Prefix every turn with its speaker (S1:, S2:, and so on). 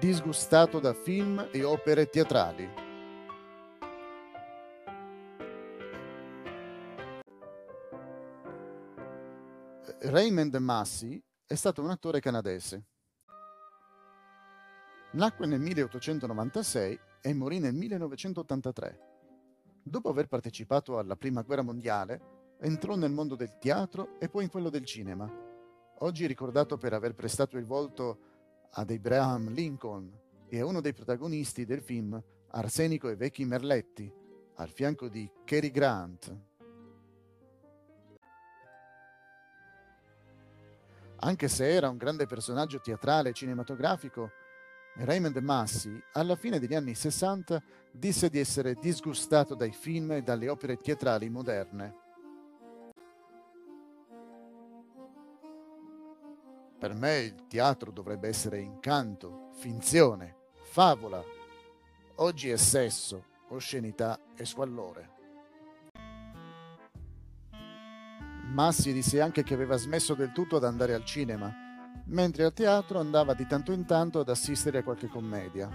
S1: disgustato da film e opere teatrali. Raymond Massey è stato un attore canadese. Nacque nel 1896 e morì nel 1983. Dopo aver partecipato alla Prima Guerra Mondiale, entrò nel mondo del teatro e poi in quello del cinema. Oggi ricordato per aver prestato il volto ad Abraham Lincoln e è uno dei protagonisti del film Arsenico e vecchi merletti, al fianco di Cary Grant. Anche se era un grande personaggio teatrale e cinematografico, Raymond Massey, alla fine degli anni 60, disse di essere disgustato dai film e dalle opere teatrali moderne. Per me il teatro dovrebbe essere incanto, finzione, favola. Oggi è sesso, oscenità e squallore. Massi disse anche che aveva smesso del tutto ad andare al cinema, mentre al teatro andava di tanto in tanto ad assistere a qualche commedia.